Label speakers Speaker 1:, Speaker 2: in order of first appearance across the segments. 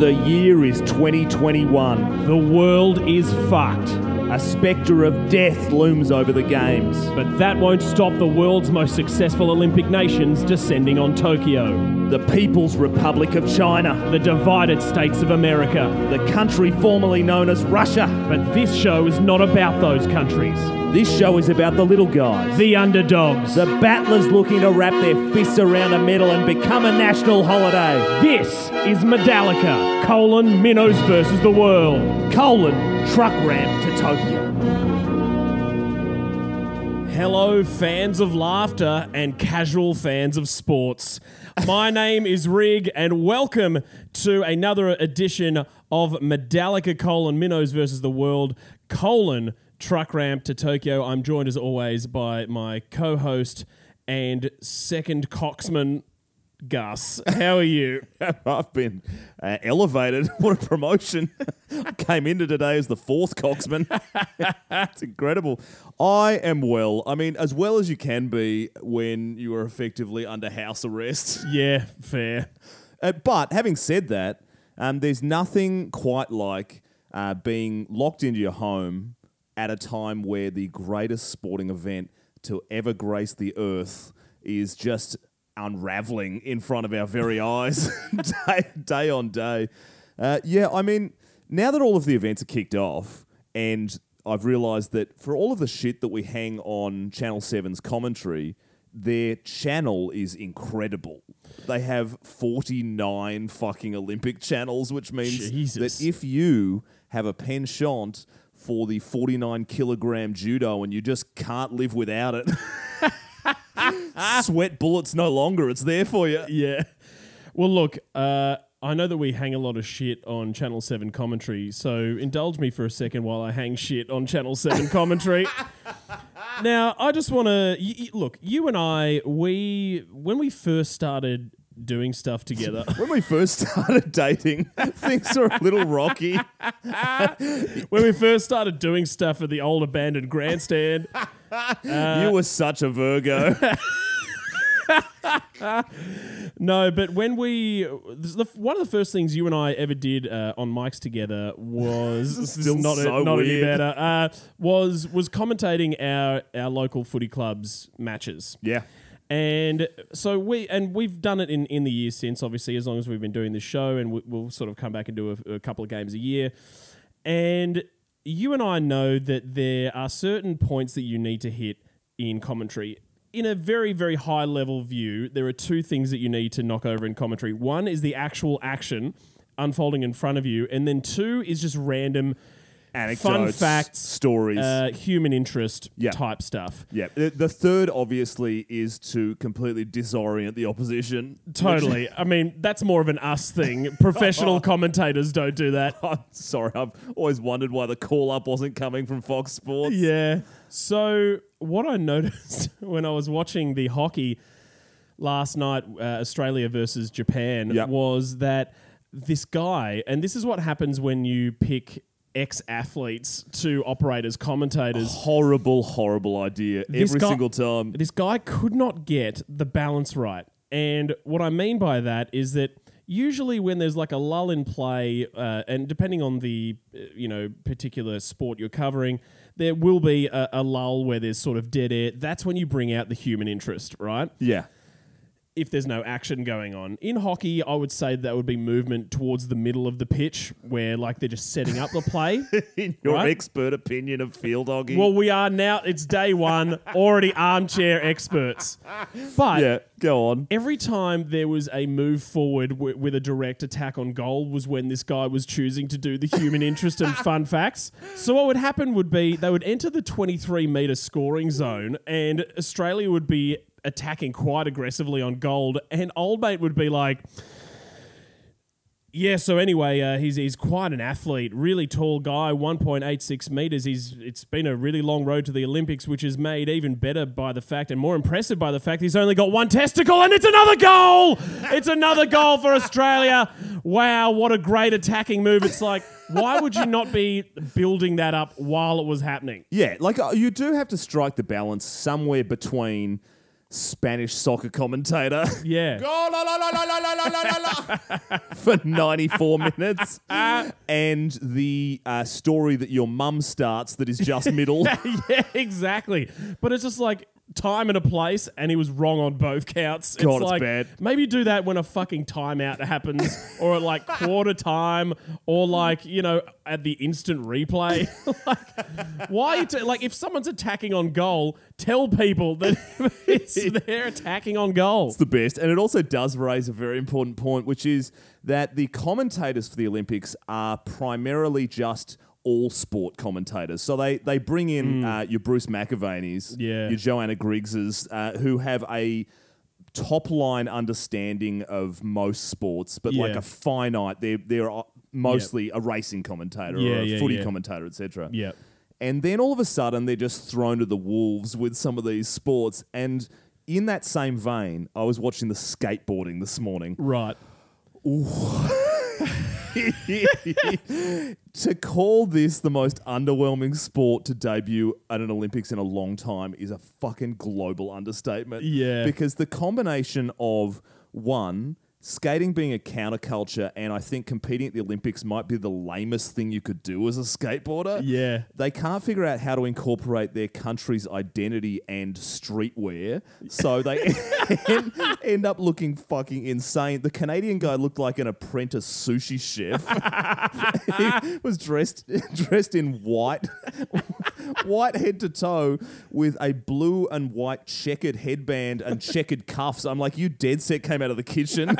Speaker 1: The year is 2021.
Speaker 2: The world is fucked.
Speaker 1: A spectre of death looms over the Games.
Speaker 2: But that won't stop the world's most successful Olympic nations descending on Tokyo.
Speaker 1: The People's Republic of China.
Speaker 2: The divided states of America.
Speaker 1: The country formerly known as Russia.
Speaker 2: But this show is not about those countries.
Speaker 1: This show is about the little guys.
Speaker 2: The underdogs.
Speaker 1: The battlers looking to wrap their fists around a medal and become a national holiday.
Speaker 2: This is Medallica, colon, minnows versus the world.
Speaker 1: Colon, truck ramp to Tokyo.
Speaker 2: Hello, fans of laughter and casual fans of sports. My name is Rig, and welcome to another edition of Medallica colon minnows versus the world colon truck ramp to Tokyo. I'm joined as always by my co-host and second coxman, Gus. How are you?
Speaker 3: I've been uh, elevated. What a promotion. I came into today as the fourth coxman. It's incredible. I am well. I mean, as well as you can be when you are effectively under house arrest.
Speaker 2: yeah, fair.
Speaker 3: Uh, but having said that, um, there's nothing quite like uh, being locked into your home at a time where the greatest sporting event to ever grace the earth is just unraveling in front of our very eyes day, day on day. Uh, yeah, I mean, now that all of the events are kicked off, and I've realised that for all of the shit that we hang on Channel 7's commentary, their channel is incredible. They have 49 fucking Olympic channels, which means
Speaker 2: Jesus.
Speaker 3: that if you have a penchant for the 49 kilogram judo and you just can't live without it, sweat bullets no longer. It's there for you.
Speaker 2: Yeah. Well, look, uh, I know that we hang a lot of shit on Channel 7 commentary, so indulge me for a second while I hang shit on Channel 7 commentary. now, I just want to y- y- look, you and I, we, when we first started doing stuff together,
Speaker 3: When we first started dating, things were a little rocky.
Speaker 2: when we first started doing stuff at the old abandoned grandstand,
Speaker 3: you were such a Virgo.
Speaker 2: No, but when we the, one of the first things you and I ever did uh, on mics together was
Speaker 3: still
Speaker 2: not
Speaker 3: so
Speaker 2: not any better. Uh, was was commentating our our local footy clubs matches.
Speaker 3: yeah.
Speaker 2: And so we and we've done it in, in the years since, obviously, as long as we've been doing this show, and we, we'll sort of come back and do a, a couple of games a year. And you and I know that there are certain points that you need to hit in commentary. In a very, very high level view, there are two things that you need to knock over in commentary. One is the actual action unfolding in front of you, and then two is just random
Speaker 3: Anecdotes,
Speaker 2: fun facts,
Speaker 3: stories.
Speaker 2: uh, human interest
Speaker 3: Yeah.
Speaker 2: type stuff.
Speaker 3: yeah. The, the third, obviously, is to completely disorient the opposition.
Speaker 2: Totally. I mean, that's more of an us thing. Professional commentators don't do that.
Speaker 3: I'm sorry. I've always wondered why the call up wasn't coming from Fox Sports.
Speaker 2: Yeah. So, what I noticed when I was watching the hockey last night, uh, Australia versus Japan,
Speaker 3: Yep.
Speaker 2: was that this guy, and this is what happens when you pick ex athletes to operators, as commentators.
Speaker 3: Horrible, horrible idea
Speaker 2: This
Speaker 3: every
Speaker 2: guy-
Speaker 3: single time.
Speaker 2: This guy could not get the balance right. And what I mean by that is that usually when there's like a lull in play, uh, and depending on the uh, you know particular sport you're covering, there will be a, a lull where there's sort of dead air. That's when you bring out the human interest, right?
Speaker 3: Yeah.
Speaker 2: If there's no action going on in hockey, I would say that would be movement towards the middle of the pitch, where like they're just setting up the play.
Speaker 3: In your
Speaker 2: Right?
Speaker 3: expert opinion of field hockey.
Speaker 2: well, we are now. It's day one, already armchair experts. But
Speaker 3: yeah, go on.
Speaker 2: every time there was a move forward w- with a direct attack on goal was when this guy was choosing to do the human interest and fun facts. So what would happen would be they would enter the 23 meter scoring zone and Australia would be attacking quite aggressively on gold and old mate would be like yeah, so anyway, uh, he's he's quite an athlete, really tall guy, 1.86 meters. He's it's been a really long road to the Olympics, which is made even better by the fact and more impressive by the fact he's only got one testicle, and it's another goal. It's another goal for Australia. Wow, what a great attacking move! It's like, why would you not be building that up while it was happening?
Speaker 3: Yeah, like uh, you do have to strike the balance somewhere between Spanish soccer commentator
Speaker 2: Yeah.
Speaker 3: for 94 minutes. Ah. and the uh, story that your mum starts that is just middle.
Speaker 2: yeah, exactly. But it's just like time and a place, and he was wrong on both counts.
Speaker 3: God, it's
Speaker 2: like,
Speaker 3: bad.
Speaker 2: Maybe do that when a fucking timeout happens, or at like quarter time, or like you know at the instant replay. like, why? T- like, if someone's attacking on goal, tell people that it's, they're attacking on goal.
Speaker 3: It's the best. And it also does raise a very important point, which is that the commentators for the Olympics are primarily just all sport commentators. So they, they bring in uh, your Bruce McAvaney's,
Speaker 2: Yeah.
Speaker 3: your Johanna Griggses, uh, who have a top line understanding of most sports, but like a finite, they're, they're mostly a racing commentator
Speaker 2: Yeah,
Speaker 3: or a
Speaker 2: yeah,
Speaker 3: footy
Speaker 2: yeah.
Speaker 3: commentator, etc.
Speaker 2: Yeah.
Speaker 3: And then all of a sudden, they're just thrown to the wolves with some of these sports. And in that same vein, I was watching the skateboarding this morning.
Speaker 2: Right.
Speaker 3: to call this the most underwhelming sport to debut at an Olympics in a long time is a fucking global understatement.
Speaker 2: Yeah.
Speaker 3: Because the combination of one, skating being a counterculture, and I think competing at the Olympics might be the lamest thing you could do as a skateboarder.
Speaker 2: Yeah.
Speaker 3: They can't figure out how to incorporate their country's identity and streetwear, so they end, end up looking fucking insane. The Canadian guy looked like an apprentice sushi chef. he was dressed dressed in white, white head to toe, with a blue and white checkered headband and checkered cuffs. I'm like, you dead set came out of the kitchen.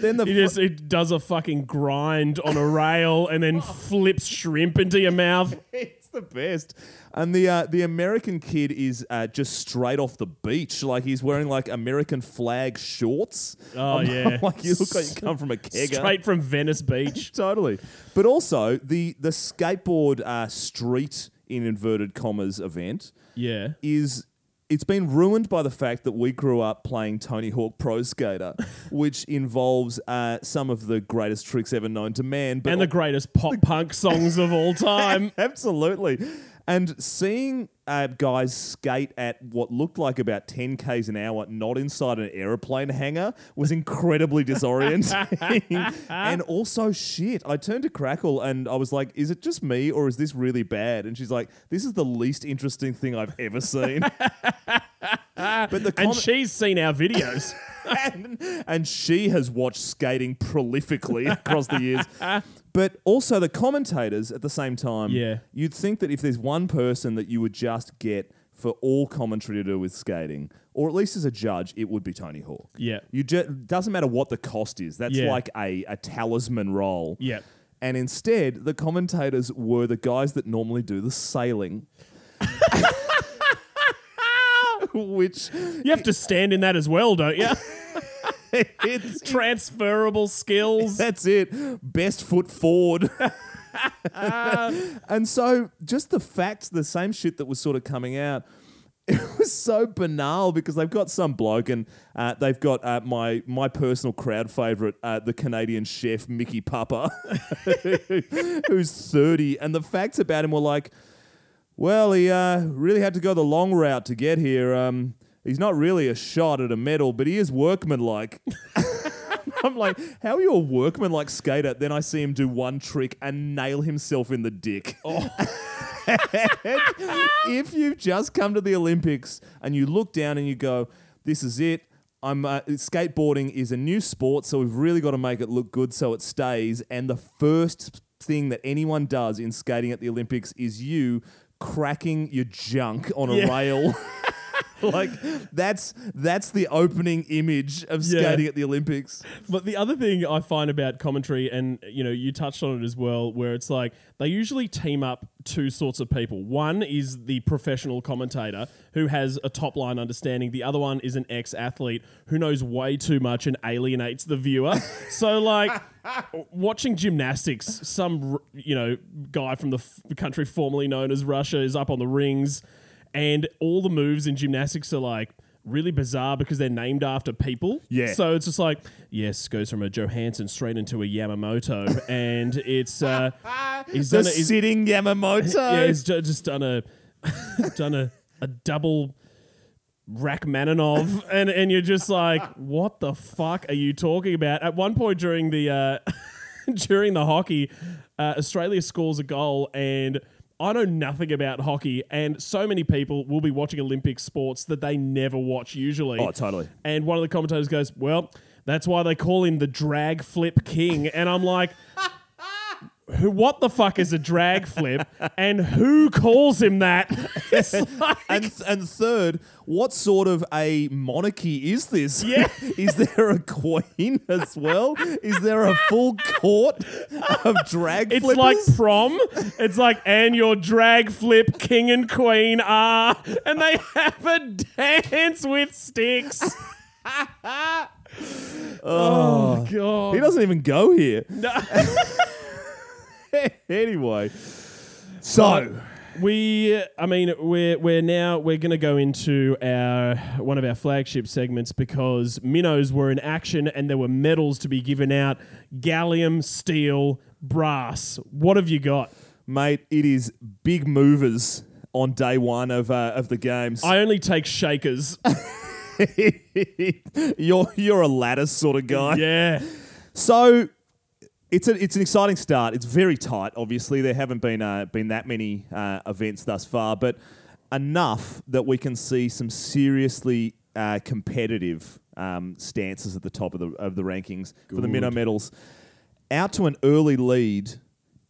Speaker 3: Then the
Speaker 2: He just it does a fucking grind on a rail and then flips shrimp into your mouth.
Speaker 3: It's the best. And the uh, the American kid is uh, just straight off the beach. Like he's wearing like American flag shorts.
Speaker 2: Oh,
Speaker 3: I'm
Speaker 2: yeah.
Speaker 3: like you look like you come from a kegger.
Speaker 2: Straight from Venice Beach.
Speaker 3: Totally. But also the the skateboard uh, street in inverted commas event
Speaker 2: Yeah.
Speaker 3: is it's been ruined by the fact that we grew up playing Tony Hawk Pro Skater, which involves uh, some of the greatest tricks ever known to man. But
Speaker 2: And the greatest pop punk songs of all time.
Speaker 3: Absolutely. And seeing uh, guys skate at what looked like about 10 k's an hour, not inside an aeroplane hangar, was incredibly disorienting. and also, shit. I turned to Crackle and I was like, is it just me or is this really bad? And she's like, this is the least interesting thing I've ever seen. but the
Speaker 2: And she's seen our videos.
Speaker 3: and, and she has watched skating prolifically across the years. But also the commentators at the same time.
Speaker 2: Yeah.
Speaker 3: You'd think that if there's one person that you would just get for all commentary to do with skating, or at least as a judge, it would be Tony Hawk.
Speaker 2: Yeah.
Speaker 3: You ju- doesn't matter what the cost is. That's
Speaker 2: Yeah.
Speaker 3: like a, a talisman role.
Speaker 2: Yep.
Speaker 3: And instead, the commentators were the guys that normally do the sailing. Which
Speaker 2: You have to stand in that as well, don't you?
Speaker 3: it's
Speaker 2: Transferable skills.
Speaker 3: That's it. Best foot forward. and so, just the fact, the same shit that was sort of coming out, it was so banal because they've got some bloke and uh, they've got uh, my my personal crowd favorite, uh, the Canadian chef Micky Papa, who's thirty, and the facts about him were like, well, he uh, really had to go the long route to get here. Um, he's not really a shot at a medal, but he is workmanlike. I'm like, how are you a workmanlike skater? Then I see him do one trick and nail himself in the dick. if you've just come to the Olympics and you look down and you go, this is it. I'm uh, skateboarding is a new sport, so we've really got to make it look good so it stays. And the first thing that anyone does in skating at the Olympics is you cracking your junk on a
Speaker 2: Yeah.
Speaker 3: rail. like that's that's the opening image of
Speaker 2: Yeah.
Speaker 3: skating at the Olympics.
Speaker 2: But the other thing I find about commentary, and you know, you touched on it as well, where it's like they usually team up two sorts of people. One is the professional commentator who has a top line understanding. The other one is an ex athlete who knows way too much and alienates the viewer. so, like, watching gymnastics, some r- you know guy from the f- country formerly known as Russia is up on the rings, and all the moves in gymnastics are like really bizarre because they're named after people.
Speaker 3: Yeah.
Speaker 2: So it's just like yes, goes from a Johansson straight into a Yamamoto, and it's uh, he's
Speaker 3: The
Speaker 2: done a, he's,
Speaker 3: sitting Yamamoto.
Speaker 2: yeah, he's ju- just done a done a a double Rachmaninoff, and and you're just like, what the fuck are you talking about? At one point during the uh, during the hockey, uh, Australia scores a goal and. I know nothing about hockey, and so many people will be watching Olympic sports that they never watch usually.
Speaker 3: Oh, totally.
Speaker 2: And one of the commentators goes, Well, that's why they call him the drag flip king. And I'm like, who, what the fuck is a drag flip and who calls him that? Like-
Speaker 3: And and third, what sort of a monarchy is this?
Speaker 2: Yeah.
Speaker 3: is there a queen as well? Is there a full court of drag flips?
Speaker 2: it's
Speaker 3: flippers?
Speaker 2: like prom. It's like, and your drag flip king and queen are. And they have a dance with sticks. Oh, oh, God.
Speaker 3: he doesn't even go here.
Speaker 2: No.
Speaker 3: anyway, so
Speaker 2: We, I mean, we're we're now we're going to go into our one of our flagship segments because minnows were in action and there were medals to be given out: gallium, steel, brass. What have you got?
Speaker 3: mate, it is big movers on day one of uh, of the games.
Speaker 2: I only take shakers.
Speaker 3: you're you're a lattice sort of guy.
Speaker 2: yeah,
Speaker 3: So it's a, it's an exciting start. It's very tight. Obviously, there haven't been uh, been that many uh, events thus far, but enough that we can see some seriously uh, competitive um, stances at the top of the of the rankings for the minnow medals. Out to an early lead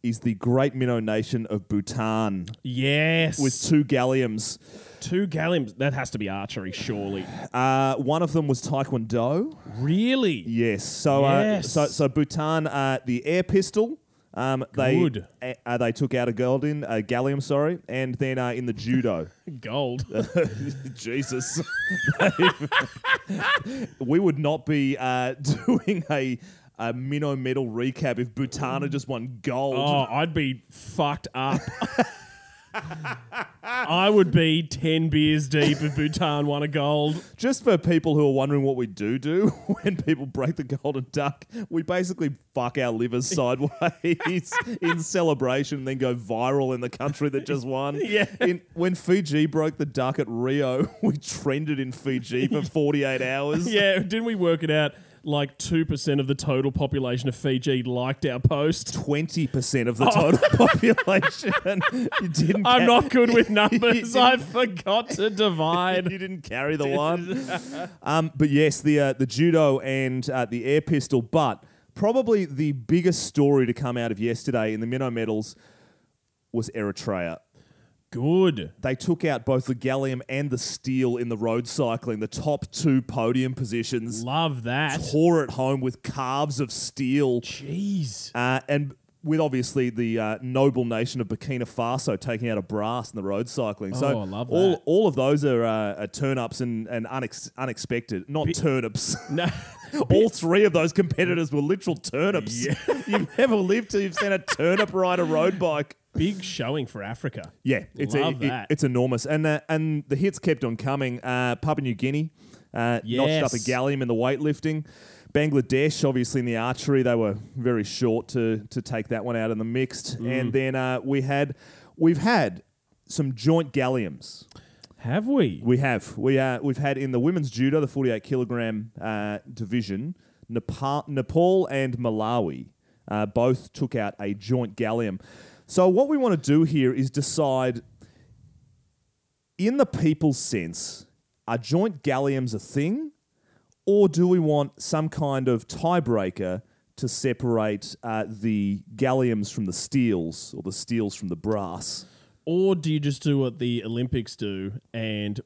Speaker 3: is the great minnow nation of Bhutan
Speaker 2: yes.
Speaker 3: with two galliums.
Speaker 2: Two galliums, that has to be archery, surely.
Speaker 3: Uh, one of them was Taekwondo.
Speaker 2: Really?
Speaker 3: Yes. So,
Speaker 2: Yes.
Speaker 3: Uh, so, so Bhutan, uh, the air pistol. Um, they
Speaker 2: Good.
Speaker 3: uh, uh, they took out a gold in uh, gallium, sorry, and then uh, in the judo.
Speaker 2: Gold.
Speaker 3: Jesus, we would not be uh, doing a, a minnow medal recap if Bhutan had just won gold.
Speaker 2: Oh, I'd be fucked up. I would be 10 beers deep if Bhutan won a gold.
Speaker 3: Just for people who are wondering what we do do when people break the golden duck, we basically fuck our livers sideways in celebration and then go viral in the country that just won.
Speaker 2: Yeah.
Speaker 3: In, when Fiji broke the duck at Rio, we trended in Fiji for 48 hours.
Speaker 2: Yeah, didn't we work it out? Like 2% of the total population of Fiji liked our post.
Speaker 3: 20% of the total population. You didn't
Speaker 2: I'm
Speaker 3: ca-
Speaker 2: not good with numbers. I forgot to divide.
Speaker 3: you didn't carry the one. um, but yes, the uh, the judo and uh, the air pistol. But probably the biggest story to come out of yesterday in the minnow medals was Eritrea.
Speaker 2: Good.
Speaker 3: They took out both the gallium and the steel in the road cycling, the top two podium positions.
Speaker 2: Love that.
Speaker 3: Tore it home with calves of steel.
Speaker 2: Jeez.
Speaker 3: Uh, and with obviously the uh, noble nation of Burkina Faso taking out a brass in the road cycling. so
Speaker 2: Oh, I love
Speaker 3: all,
Speaker 2: that.
Speaker 3: all of those are, uh, are turn ups and, and unex- unexpected, not turnips.
Speaker 2: No.
Speaker 3: all three of those competitors were literal turnips. you've never lived till you've seen a turnip ride a road bike.
Speaker 2: Big showing for Africa.
Speaker 3: Yeah, it's
Speaker 2: Love
Speaker 3: it-
Speaker 2: that.
Speaker 3: it's enormous, and uh, and the hits kept on coming. Uh, Papua New Guinea uh, notched up a
Speaker 2: Yes.
Speaker 3: gallium in the weightlifting. Bangladesh, obviously in the archery, they were very short to to take that one out in the mixed.
Speaker 2: Mm.
Speaker 3: And then uh, we had we've had some joint galliums.
Speaker 2: Have we?
Speaker 3: We have we uh, we've had in the women's judo, the forty eight kilogram uh, division, Nepal, Nepal and Malawi uh, both took out a joint gallium. So what we want to do here is decide, in the people's sense, are joint galliums a thing, or do we want some kind of tiebreaker to separate uh, the galliums from the steels or the steels from the brass?
Speaker 2: Or do you just do what the Olympics do and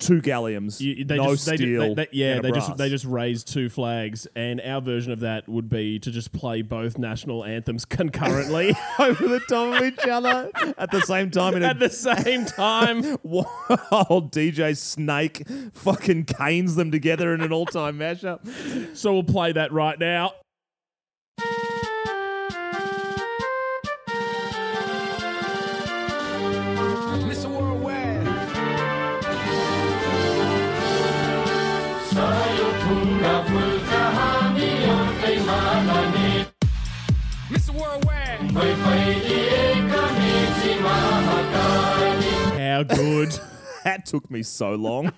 Speaker 3: Two galliums,
Speaker 2: you, they
Speaker 3: no
Speaker 2: just
Speaker 3: steel,
Speaker 2: ju- they, they- yeah they just they just raise two flags and our version of that would be to just play both national anthems concurrently
Speaker 3: over the top of each other at the same time in a
Speaker 2: at the same time.
Speaker 3: while DJ Snake fucking canes them together in an all-time mashup.
Speaker 2: So we'll play that right now.
Speaker 4: Mr. Worldwide.
Speaker 2: How good.
Speaker 3: That took me so long.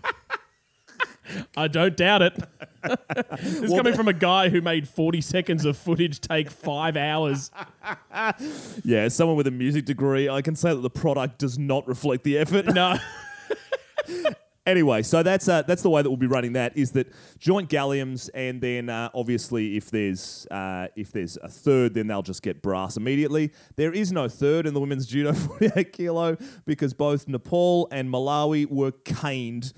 Speaker 2: I don't doubt it. it's coming from a guy who made 40 seconds of footage take five hours.
Speaker 3: Yeah, as someone with a music degree, I can say that the product does not reflect the effort.
Speaker 2: No.
Speaker 3: Anyway, so that's uh, that's the way that we'll be running that. Is that joint galliums, and then uh, obviously if there's uh, if there's a third, then they'll just get brass immediately. There is no third in the women's judo 48 kilo because both Nepal and Malawi were caned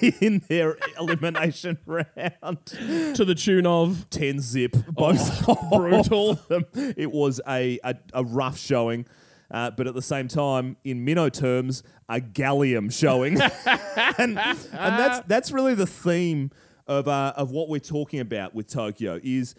Speaker 3: in their elimination round.
Speaker 2: to the tune of
Speaker 3: 10 zip, both
Speaker 2: brutal.
Speaker 3: of them. It was a, a, a rough showing. Uh, but at the same time, in minnow terms, a gallium showing, and, and that's that's really the theme of uh, of what we're talking about with Tokyo is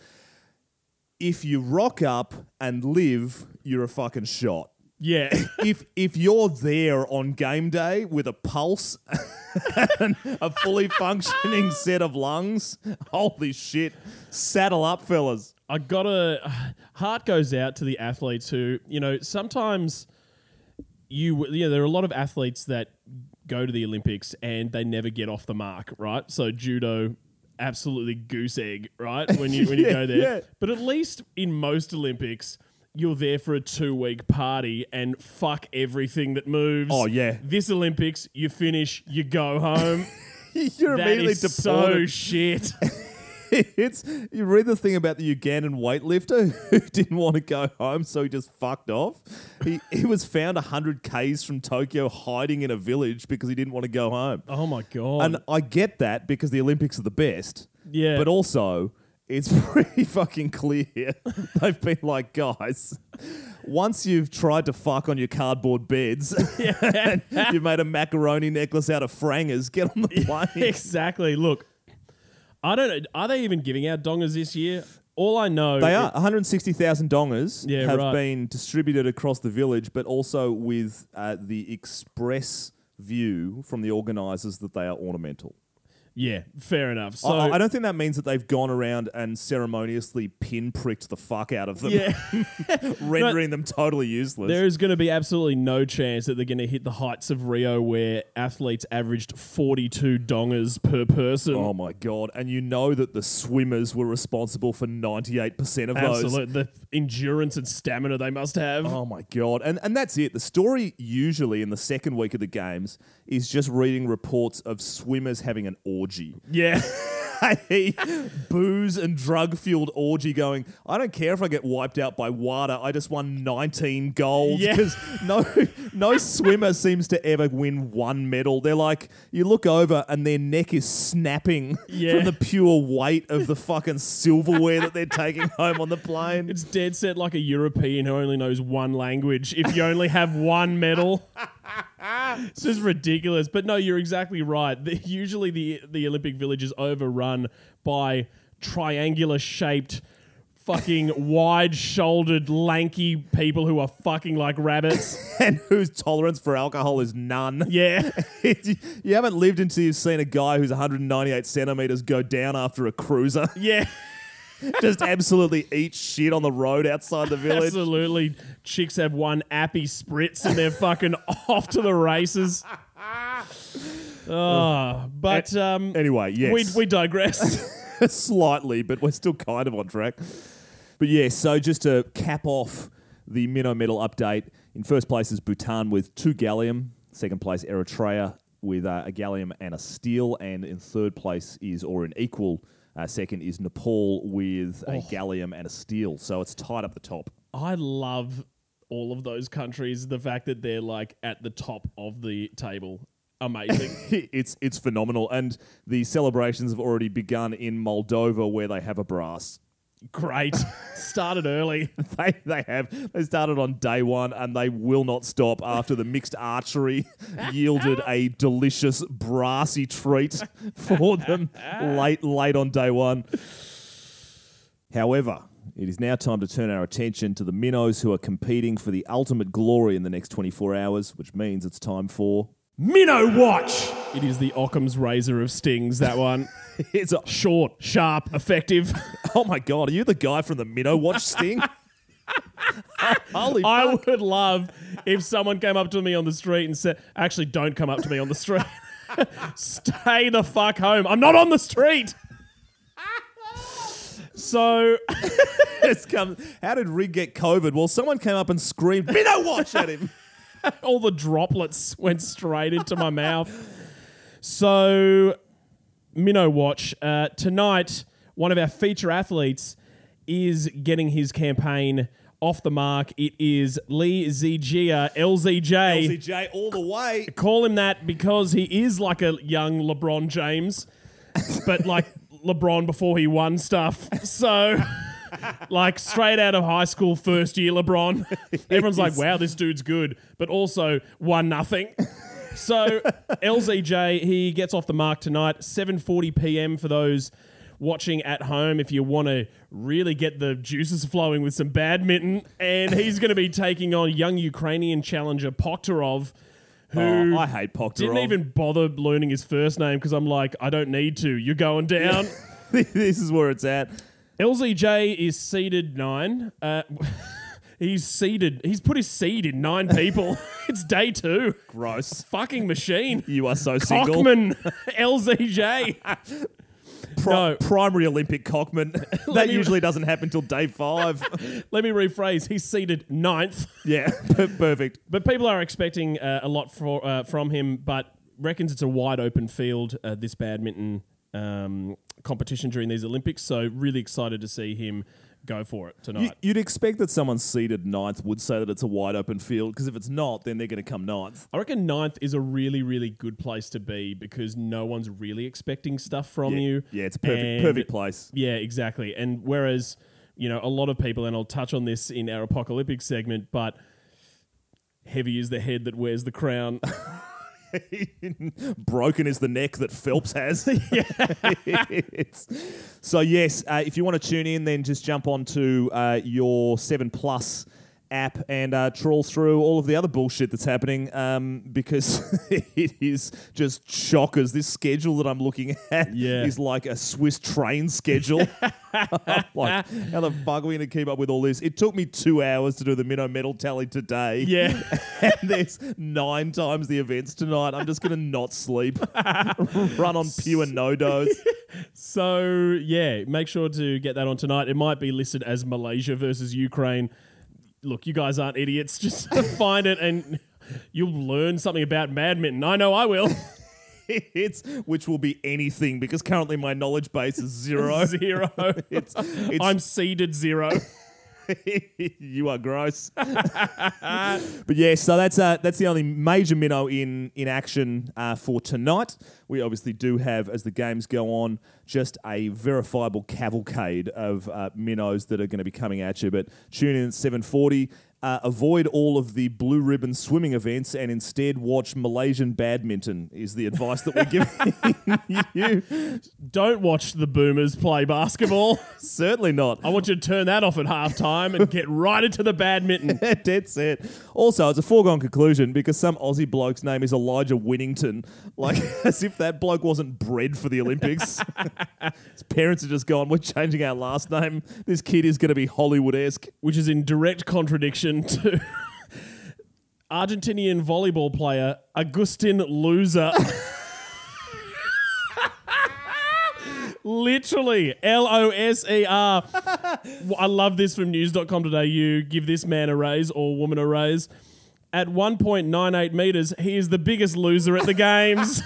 Speaker 3: if you rock up and live, you're a fucking shot.
Speaker 2: yeah.
Speaker 3: If if you're there on game day with a pulse and a fully functioning set of lungs, holy shit, saddle up, fellas.
Speaker 2: I gotta heart goes out to the athletes who you know sometimes you you know there are a lot of athletes that go to the Olympics and they never get off the mark right? So judo absolutely goose egg right? When you when you
Speaker 3: Yeah,
Speaker 2: go there.
Speaker 3: yeah.
Speaker 2: but at least in most Olympics you're there for a two week party and fuck everything that moves.
Speaker 3: Oh, yeah.
Speaker 2: this Olympics you finish you go home.
Speaker 3: You're
Speaker 2: that
Speaker 3: immediately
Speaker 2: is so shit
Speaker 3: it's you read the thing about the Ugandan weightlifter who didn't want to go home, so he just fucked off. He he was found hundred k's from Tokyo, hiding in a village because he didn't want to go home.
Speaker 2: oh my god
Speaker 3: And I get that because the Olympics are the best.
Speaker 2: Yeah.
Speaker 3: But also, it's pretty fucking clear. They've been like, guys, once you've tried to fuck on your cardboard beds and you've made a macaroni necklace out of frangers, get on the plane.
Speaker 2: exactly. Look, I don't know. Are they even giving out dongers this year? All I know,
Speaker 3: They are 160,000 dongers
Speaker 2: Yeah,
Speaker 3: have
Speaker 2: right.
Speaker 3: been distributed across the village, but also with uh, the express view from the organisers that they are ornamental.
Speaker 2: Yeah, fair enough. So
Speaker 3: I, I don't think that means that they've gone around and ceremoniously pinpricked the fuck out of them,
Speaker 2: yeah,
Speaker 3: rendering them totally useless.
Speaker 2: there is going to be absolutely no chance that they're going to hit the heights of Rio, where athletes averaged forty-two dongers per person.
Speaker 3: Oh my god! And you know that the swimmers were responsible for ninety-eight percent of those.
Speaker 2: The endurance and stamina they must have.
Speaker 3: Oh my god! And and that's it. The story usually in the second week of the games is just reading reports of swimmers having an orgy.
Speaker 2: Yeah,
Speaker 3: a booze and drug fueled orgy going, I don't care if I get wiped out by WADA, I just won 19 gold.
Speaker 2: Yeah.
Speaker 3: Because no, no swimmer seems to ever win one medal. They're like, you look over and their neck is snapping
Speaker 2: Yeah.
Speaker 3: from the pure weight of the fucking silverware that they're taking home on the plane.
Speaker 2: it's dead set like a European who only knows one language. If you only have one medal. It's just ridiculous. But no, you're exactly right. The, usually the the Olympic Village is overrun by triangular shaped, fucking wide shouldered, lanky people who are fucking like rabbits.
Speaker 3: and whose tolerance for alcohol is none.
Speaker 2: Yeah.
Speaker 3: you haven't lived until you've seen a guy who's 198 centimeters go down after a cruiser.
Speaker 2: Yeah.
Speaker 3: Just absolutely eat shit on the road outside the village.
Speaker 2: Absolutely. Chicks have one appy spritz and they're fucking off to the races. Oh, but um,
Speaker 3: Anyway, yes.
Speaker 2: we, we digress.
Speaker 3: Slightly, but we're still kind of on track. But yeah, so just to cap off the minnow medal update, in first place is Bhutan with two gallium. Second place, Eritrea with uh, a gallium and a steel. And in third place is, or in equal uh, second, is Nepal with a gallium and a steel. So it's tied up the top.
Speaker 2: I love all of those countries. The fact that they're like at the top of the table, amazing.
Speaker 3: it's it's phenomenal, and the celebrations have already begun in Moldova, where they have a brass.
Speaker 2: Great, started early.
Speaker 3: They they have they started on day one, and they will not stop after the mixed archery yielded a delicious brassy treat for them late late on day one. However. It is now time to turn our attention to the minnows who are competing for the ultimate glory in the next 24 hours, which means it's time for.
Speaker 2: Minnow Watch. It is the Occam's razor of stings. That one,
Speaker 3: It's a,
Speaker 2: short, sharp, effective.
Speaker 3: oh my god, are you the guy from the Minnow Watch sting? Holy fuck.
Speaker 2: I would love if someone came up to me on the street and said, "Actually, don't come up to me on the street." Stay the fuck home. I'm not on the street. so
Speaker 3: It's come- How did Rig get COVID? Well, someone came up and screamed, Minnow watch at him.
Speaker 2: all the droplets went straight into my mouth. So, Minnow Watch, uh, tonight, one of our feature athletes is getting his campaign off the mark. It is Lee Zii Jia, LZJ.
Speaker 3: LCJ all the way.
Speaker 2: Call him that because he is like a young LeBron James, but like LeBron before he won stuff. So. Like straight out of high school, first year LeBron. Everyone's like, wow, this dude's good, but also won nothing. So LZJ, he gets off the mark tonight, 7:40 p.m. for those watching at home if you want to really get the juices flowing with some badminton and he's going to be taking on young Ukrainian challenger Pochtarov who
Speaker 3: Oh, I hate Pochtarov.
Speaker 2: didn't even bother learning his first name because I'm like I don't need to you're going down
Speaker 3: this is where it's at.
Speaker 2: LZJ is seeded 9 uh, he's seeded he's put his seed in 9 people it's day 2
Speaker 3: Gross.
Speaker 2: fucking machine
Speaker 3: You are so single.
Speaker 2: Cockman, LZJ.
Speaker 3: Pri-
Speaker 2: No.
Speaker 3: Primary Olympic Cockman. that
Speaker 2: me-
Speaker 3: usually doesn't happen till day five.
Speaker 2: Let me rephrase. He's seated ninth,
Speaker 3: yeah, per- perfect.
Speaker 2: but people are expecting uh, a lot for, uh, from him. But reckons it's a wide open field. Uh, this badminton um, competition during these Olympics. So really excited to see him go for it tonight.
Speaker 3: you'd expect that someone seated ninth would say that it's a wide open field because if it's not, then they're going to come ninth.
Speaker 2: I reckon ninth is a really, really good place to be because no one's really expecting stuff from
Speaker 3: yeah.
Speaker 2: you.
Speaker 3: Yeah, it's a perfect,
Speaker 2: And-
Speaker 3: perfect place.
Speaker 2: Yeah, exactly. And whereas, you know, a lot of people, and I'll touch on this in our apocalyptic segment, but heavy is the head that wears the crown.
Speaker 3: Broken is the neck that Phelps has. So yes, uh, if you want to tune in, then just jump onto uh, your Seven Plus app and uh, trawl through all of the other bullshit that's happening um, because it is just shockers. This schedule that I'm looking at
Speaker 2: Yeah.
Speaker 3: is like a Swiss train schedule. like, how the fuck are we going to keep up with all this? It took me two hours to do the minnow medal tally today.
Speaker 2: yeah.
Speaker 3: and there's nine times the events tonight. I'm just gonna not sleep, run on pure NoDoz.
Speaker 2: So, yeah, make sure to get that on tonight. It might be listed as Malaysia versus Ukraine. Look, you guys aren't idiots. Just find it and you'll learn something about badminton. I know I will.
Speaker 3: It's which will be anything because currently my knowledge base is zero.
Speaker 2: Zero.
Speaker 3: It's, it's
Speaker 2: I'm seeded zero.
Speaker 3: you are gross. but yeah, so that's uh, that's the only major minnow in in action uh, for tonight. We obviously do have, as the games go on, just a verifiable cavalcade of uh, minnows that are going to be coming at you. But tune in at seven forty. Uh, avoid all of the blue ribbon swimming events and instead watch Malaysian badminton. Is the advice that we're giving you?
Speaker 2: Don't watch the boomers play basketball.
Speaker 3: Certainly not.
Speaker 2: I want you to turn that off at halftime and get right into the badminton.
Speaker 3: Dead set. Also, it's a foregone conclusion because some Aussie bloke's name is Elijah Winnington. Like, as if that bloke wasn't bred for the Olympics. His parents are just gone, we're changing our last name. This kid is going to be Hollywood esque.
Speaker 2: which is in direct contradiction to Argentinian volleyball player Agustin Loser. Literally, L O S E R. I love this from news.com.au. Give this man a raise or woman a raise. At 1.98 meters, he is the biggest loser at the games.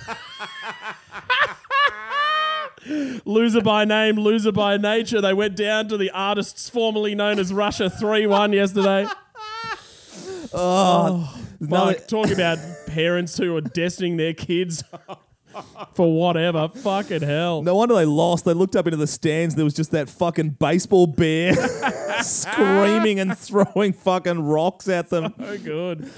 Speaker 2: loser by name, loser by nature. They went down to the artists formerly known as Russia 3 1 yesterday.
Speaker 3: Another-
Speaker 2: Fuck, talk about parents who are destining their kids for whatever. Fucking hell.
Speaker 3: No wonder they lost. They looked up into the stands. There was just that fucking baseball bear screaming and throwing fucking rocks at them.
Speaker 2: So good.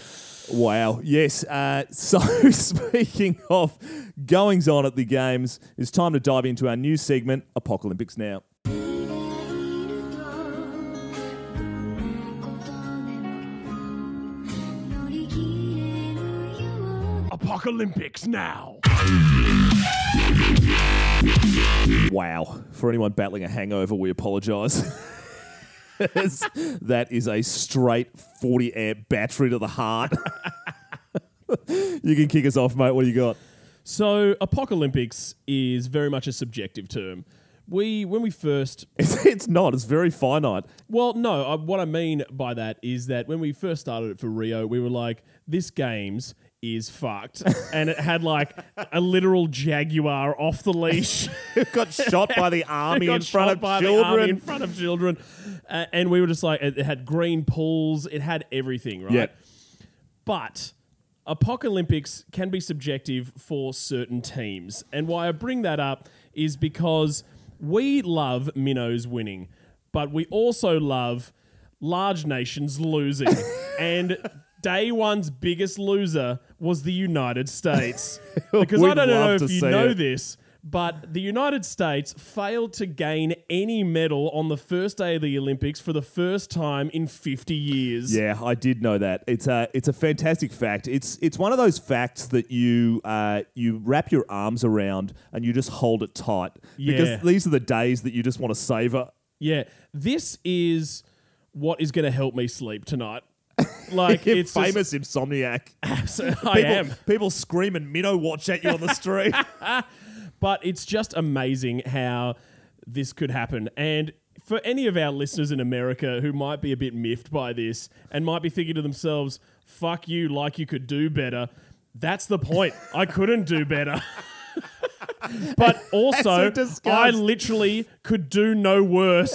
Speaker 3: Wow. Yes. Uh, so, speaking of goings on at the games, it's time to dive into our new segment, Apocalyptics Now.
Speaker 2: Apocalyptics now.
Speaker 3: Wow. For anyone battling a hangover, we apologise. that is a straight 40 amp battery to the heart. you can kick us off, mate. What do you got?
Speaker 2: So, apocalyptics is very much a subjective term. We, when we first,
Speaker 3: It's, it's not. It's very finite.
Speaker 2: well, no, I, what I mean by that is that when we first started it for Rio, we were like, this games is fucked, and it had like a literal jaguar off the leash.
Speaker 3: Got shot by the army in front of
Speaker 2: by the army
Speaker 3: children.
Speaker 2: in front of children, Uh, and we were just like, it it had green pools, it had everything, right?
Speaker 3: Yeah.
Speaker 2: But Apocalyptics can be subjective for certain teams. And why I bring that up is because we love minnows winning, but we also love large nations losing. and day one's biggest loser was the United States. Because I don't know if you know
Speaker 3: it.
Speaker 2: this, but the United States failed to gain any medal on the first day of the Olympics for the first time in 50 years.
Speaker 3: Yeah, I did know that. It's a it's a fantastic fact. It's it's one of those facts that you uh, you wrap your arms around and you just hold it tight
Speaker 2: Yeah.
Speaker 3: because these are the days that you just want to savor.
Speaker 2: Yeah, this is what is going to help me sleep tonight. Like
Speaker 3: You're
Speaker 2: it's just-
Speaker 3: famous insomniac.
Speaker 2: so I
Speaker 3: People,
Speaker 2: am,
Speaker 3: people scream and minnow watch at you on the street.
Speaker 2: but it's just amazing how this could happen. And for any of our listeners in America who might be a bit miffed by this and might be thinking to themselves, "Fuck you, like you could do better." That's the point. I couldn't do better. but also. I literally could do no worse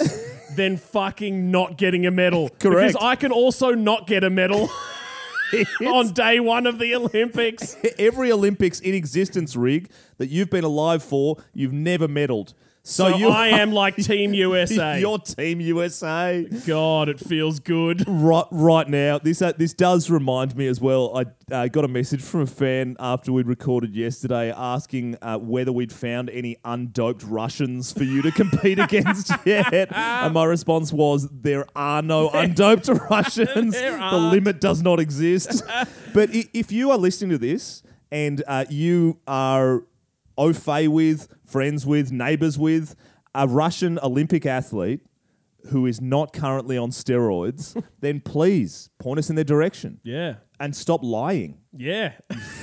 Speaker 2: than fucking not getting a medal.
Speaker 3: Correct.
Speaker 2: Because I can also not get a medal on day one of the Olympics.
Speaker 3: Every Olympics in existence, Rig, that you've been alive for, you've never medaled. So, you
Speaker 2: I am like Team USA.
Speaker 3: Your team USA.
Speaker 2: God, it feels good.
Speaker 3: Right, right now, this uh, this does remind me as well. I uh, got a message from a fan after we'd recorded yesterday asking uh, whether we'd found any undoped Russians for you to compete against yet, and my response was there are no undoped Russians. The limit does not exist. but i- if you are listening to this and uh, you are au fait with, friends with, neighbors with a Russian Olympic athlete who is not currently on steroids, then please point us in their direction
Speaker 2: Yeah.
Speaker 3: and stop lying.
Speaker 2: Yeah.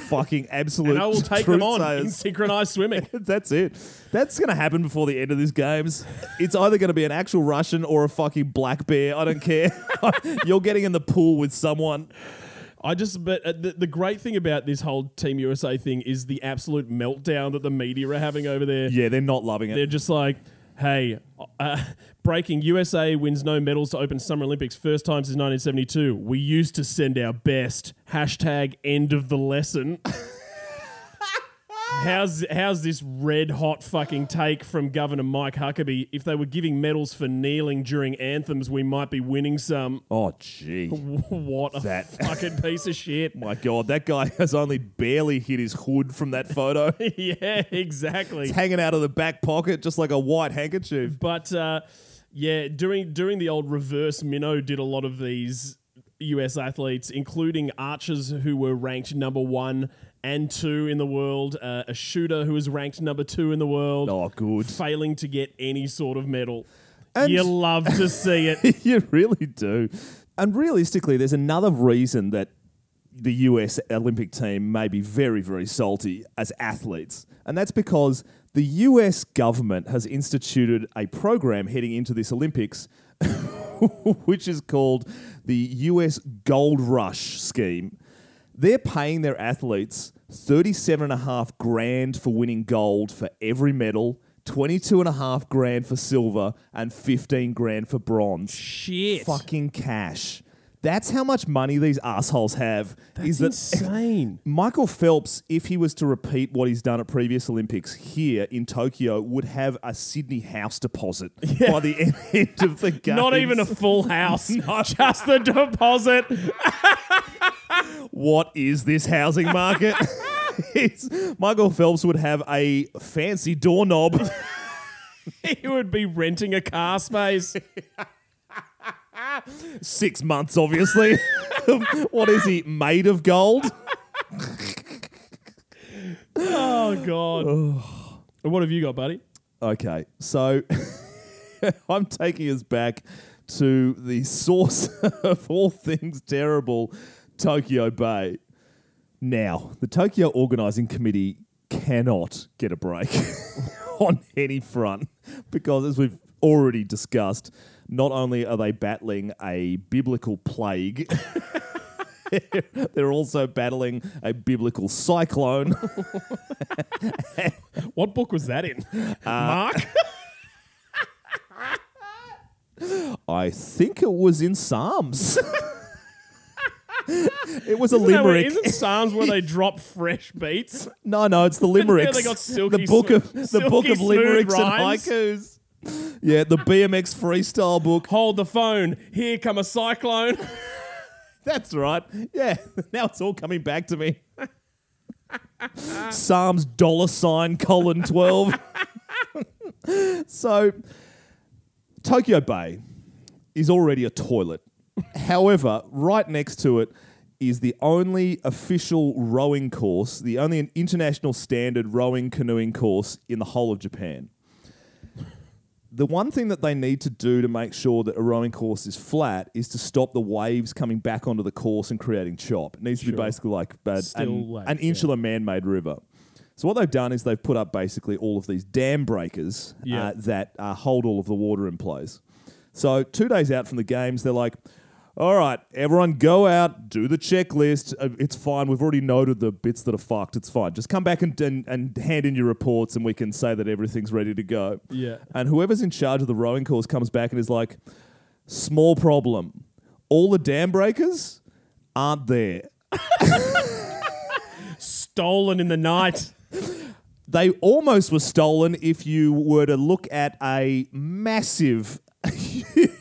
Speaker 3: Fucking absolute.
Speaker 2: And I will take them on in synchronized swimming.
Speaker 3: That's it. That's going to happen before the end of these games. It's either going to be an actual Russian or a fucking black bear. I don't care. You're getting in the pool with someone.
Speaker 2: I just, but uh, the, the great thing about this whole Team USA thing is the absolute meltdown that the media are having over there.
Speaker 3: Yeah, they're not loving it.
Speaker 2: They're just like, hey, uh, breaking USA wins no medals to open Summer Olympics first time since 1972. We used to send our best. Hashtag end of the lesson. How's how's this red hot fucking take from Governor Mike Huckabee? If they were giving medals for kneeling during anthems, we might be winning some.
Speaker 3: oh, gee.
Speaker 2: what a
Speaker 3: That-
Speaker 2: fucking piece of shit.
Speaker 3: My God, that guy has only barely hit his hood from that photo.
Speaker 2: yeah, exactly.
Speaker 3: It's hanging out of the back pocket just like a white handkerchief.
Speaker 2: But uh, yeah, during during the old reverse minnow did a lot of these US athletes, including archers who were ranked number one and two in the world, uh, a shooter who was ranked number two in the world,
Speaker 3: Oh, good.
Speaker 2: failing to get any sort of medal.
Speaker 3: And-
Speaker 2: you love to see it.
Speaker 3: you really do. And realistically, there's another reason that the US Olympic team may be very, very salty as athletes. And that's because the US government has instituted a program heading into this Olympics, which is called the US Gold Rush Scheme. They're paying their athletes 37 and a half grand for winning gold for every medal, 22 and a half grand for silver, and 15 grand for bronze
Speaker 2: Shit.
Speaker 3: fucking cash. That's how much money these assholes have. is that
Speaker 2: insane.
Speaker 3: Michael Phelps, if he was to repeat what he's done at previous Olympics here in Tokyo, would have a Sydney house deposit by the end, end of the game.
Speaker 2: Not even a full house, just the deposit.
Speaker 3: what is this housing market? Michael Phelps would have a fancy doorknob.
Speaker 2: he would be renting a car space.
Speaker 3: Six months, obviously. what is he made of gold?
Speaker 2: Oh god. And what have you got, buddy?
Speaker 3: Okay, so I'm taking us back to the source of all things terrible, Tokyo Bay. Now, the Tokyo Organizing Committee cannot get a break on any front because, as we've already discussed, not only are they battling a biblical plague, they're also battling a biblical cyclone.
Speaker 2: What book was that in?
Speaker 3: Uh,
Speaker 2: Mark?
Speaker 3: I think it was in Psalms. it was a
Speaker 2: Isn't, that where-
Speaker 3: limerick.
Speaker 2: isn't Psalms where they drop fresh beats?
Speaker 3: No, no, it's the limericks.
Speaker 2: they got silky
Speaker 3: the book of
Speaker 2: sm-
Speaker 3: the
Speaker 2: silky
Speaker 3: book of
Speaker 2: smooth
Speaker 3: limericks
Speaker 2: rhymes.
Speaker 3: and haikus. Yeah, the BMX freestyle book.
Speaker 2: Hold the phone. Here come a cyclone.
Speaker 3: That's right. Yeah, now it's all coming back to me. Psalms dollar sign colon twelve. so, Tokyo Bay is already a toilet. However, right next to it is the only official rowing course, the only international standard rowing canoeing course in the whole of Japan. The one thing that they need to do to make sure that a rowing course is flat is to stop the waves coming back onto the course and creating chop. It needs to be
Speaker 2: Sure.
Speaker 3: basically like
Speaker 2: Still
Speaker 3: an,
Speaker 2: like-
Speaker 3: an
Speaker 2: yeah.
Speaker 3: insular man-made river. So what they've done is they've put up basically all of these dam breakers
Speaker 2: Yeah.
Speaker 3: uh, that uh, hold all of the water in place. So two days out from the games, they're like, "All right, everyone, go out, do the checklist. Uh, It's fine. We've already noted the bits that are fucked. It's fine. Just come back and, and and hand in your reports, and we can say that everything's ready to go."
Speaker 2: Yeah.
Speaker 3: And whoever's in charge of the rowing course comes back and is like, "Small problem. All the dam breakers aren't there."
Speaker 2: Stolen in the night.
Speaker 3: they almost were stolen if you were to look at a massive,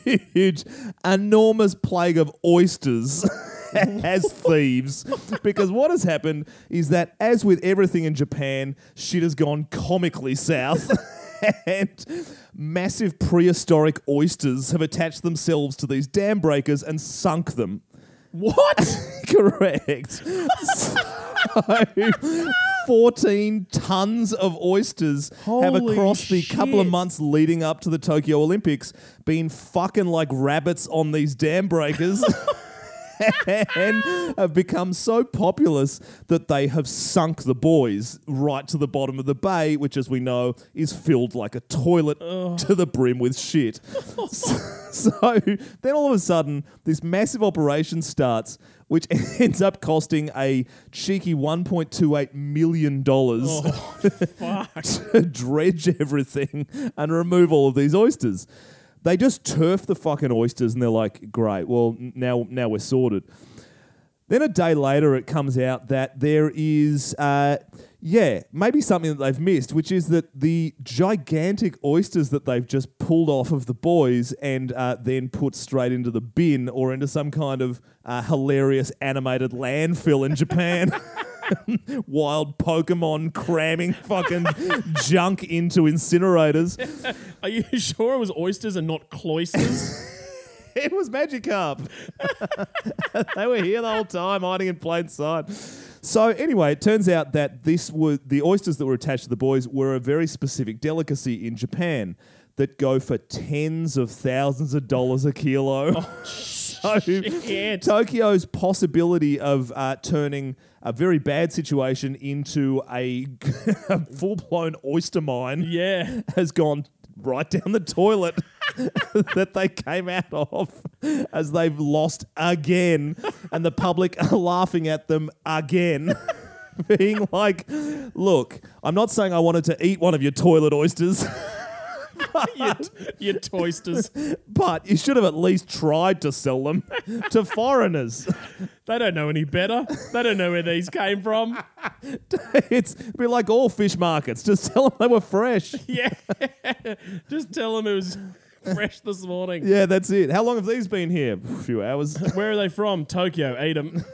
Speaker 3: huge, enormous plague of oysters as thieves. Because what has happened is that, as with everything in Japan, shit has gone comically south. And massive prehistoric oysters have attached themselves to these dam breakers and sunk them.
Speaker 2: What?
Speaker 3: Correct. so, 14 tons of oysters have
Speaker 2: Holy
Speaker 3: across the couple of
Speaker 2: shit.
Speaker 3: months leading up to the Tokyo Olympics been fucking like rabbits on these dam breakers. and have become so populous that they have sunk the buoys right to the bottom of the bay, which, as we know, is filled like a toilet to the brim with shit. so, so then all of a sudden, this massive operation starts, which ends up costing a cheeky $1.28 million oh, to dredge everything and remove all of these oysters. They just turf the fucking oysters and they're like, great, well, now, now we're sorted. Then a day later, it comes out that there is, uh, yeah, maybe something that they've missed, which is that the gigantic oysters that they've just pulled off of the buoys and uh, then put straight into the bin or into some kind of uh, hilarious animated landfill in Japan. Wild Pokemon cramming fucking junk into incinerators.
Speaker 2: Are you sure it was oysters and not cloisters?
Speaker 3: It was Magikarp. they were here the whole time, hiding in plain sight. So anyway, it turns out that this were the oysters that were attached to the buoys were a very specific delicacy in Japan that go for tens of thousands of dollars a kilo. so
Speaker 2: shit.
Speaker 3: Tokyo's possibility of uh, turning a very bad situation into a, a full-blown oyster mine
Speaker 2: yeah.
Speaker 3: has gone right down the toilet that they came out of as they've lost again and the public are laughing at them again being like look i'm not saying i wanted to eat one of your toilet oysters
Speaker 2: you, you toysters.
Speaker 3: but you should have at least tried to sell them to foreigners
Speaker 2: They don't know any better. They don't know where these came from.
Speaker 3: it's be like all fish markets just tell them they were fresh
Speaker 2: Yeah. Just tell them it was fresh this morning.
Speaker 3: yeah that's it how long have these been here a few hours
Speaker 2: Where are they from? Tokyo. Eat them.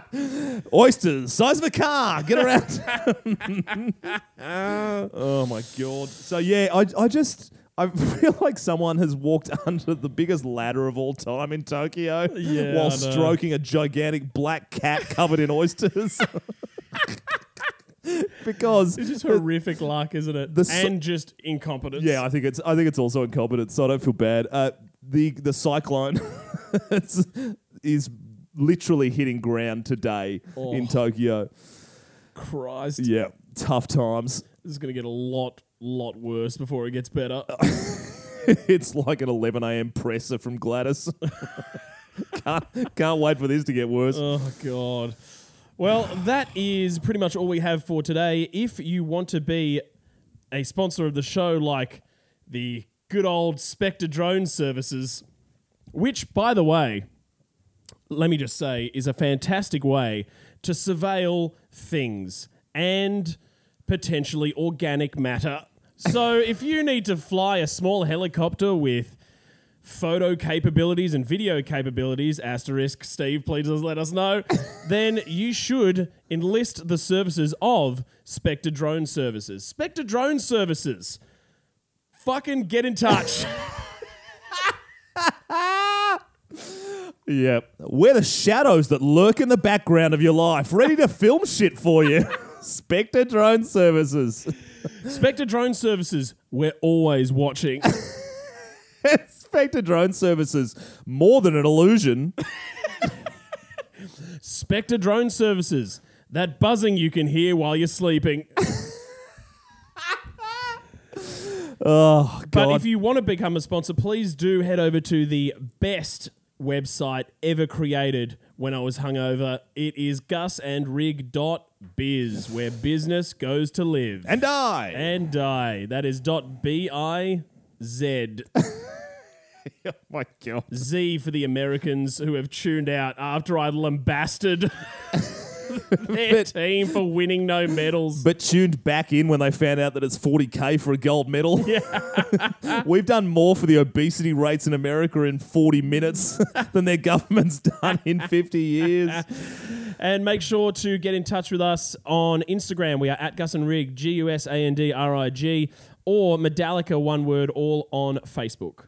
Speaker 3: Oysters, size of a car. Get around. oh my god. So yeah, I, I just I feel like someone has walked under the biggest ladder of all time in Tokyo
Speaker 2: Yeah,
Speaker 3: while stroking a gigantic black cat covered in oysters. because
Speaker 2: It's just horrific luck, isn't it?
Speaker 3: the
Speaker 2: and just incompetence.
Speaker 3: yeah, I think it's I think it's also incompetence, so I don't feel bad. Uh, the the cyclone it's- is literally hitting ground today oh. in
Speaker 2: Oh.
Speaker 3: Tokyo.
Speaker 2: Christ.
Speaker 3: Yeah, tough times.
Speaker 2: This is going to get a lot, lot worse before it gets better.
Speaker 3: it's like an 11 a.m. presser from Gladys. can't, can't wait for this to get worse.
Speaker 2: Oh, God. Well, that is pretty much all we have for today. If you want to be a sponsor of the show, like the good old Spectre drone services, which, by the way, let me just say, is a fantastic way to surveil things and potentially organic matter. So, if you need to fly a small helicopter with photo capabilities and video capabilities, asterisk, Steve, please let us know, then you should enlist the services of Spectre Drone Services. Spectre Drone Services. Fucking get in touch.
Speaker 3: Yep. We're the shadows that lurk in the background of your life, ready to film shit for you. Spectre Drone Services.
Speaker 2: Spectre Drone Services, we're always watching.
Speaker 3: Spectre Drone Services, more than an illusion.
Speaker 2: Spectre Drone Services, that buzzing you can hear while you're sleeping.
Speaker 3: Oh,
Speaker 2: But if you want to become a sponsor, please do head over to the best website ever created when I was hungover. It is gusandrig.biz, where business goes to live
Speaker 3: and I.
Speaker 2: and die. That is dot B I Z.
Speaker 3: oh, my God.
Speaker 2: Z for the Americans who have tuned out after I lambasted their
Speaker 3: But-
Speaker 2: team for winning no medals.
Speaker 3: But tuned back in when they found out that it's 40k for a gold medal. Yeah. We've done more for the obesity rates in America in 40 minutes than their government's done in 50 years.
Speaker 2: And make sure to get in touch with us on Instagram. We are at Gus and Rig, G U S A N D R I G, or Medallica, one word, all on Facebook.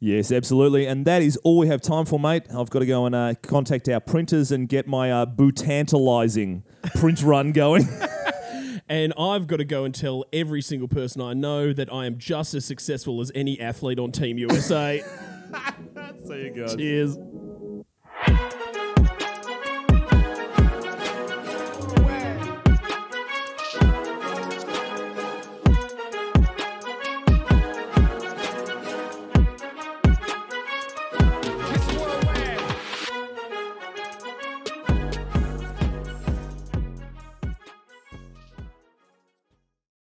Speaker 3: Yes, absolutely. And that is all we have time for, mate. I've got to go and uh, contact our printers and get my uh, bootantalizing print run going.
Speaker 2: And I've got to go and tell every single person I know that I am just as successful as any athlete on Team USA.
Speaker 3: See you guys.
Speaker 2: Cheers.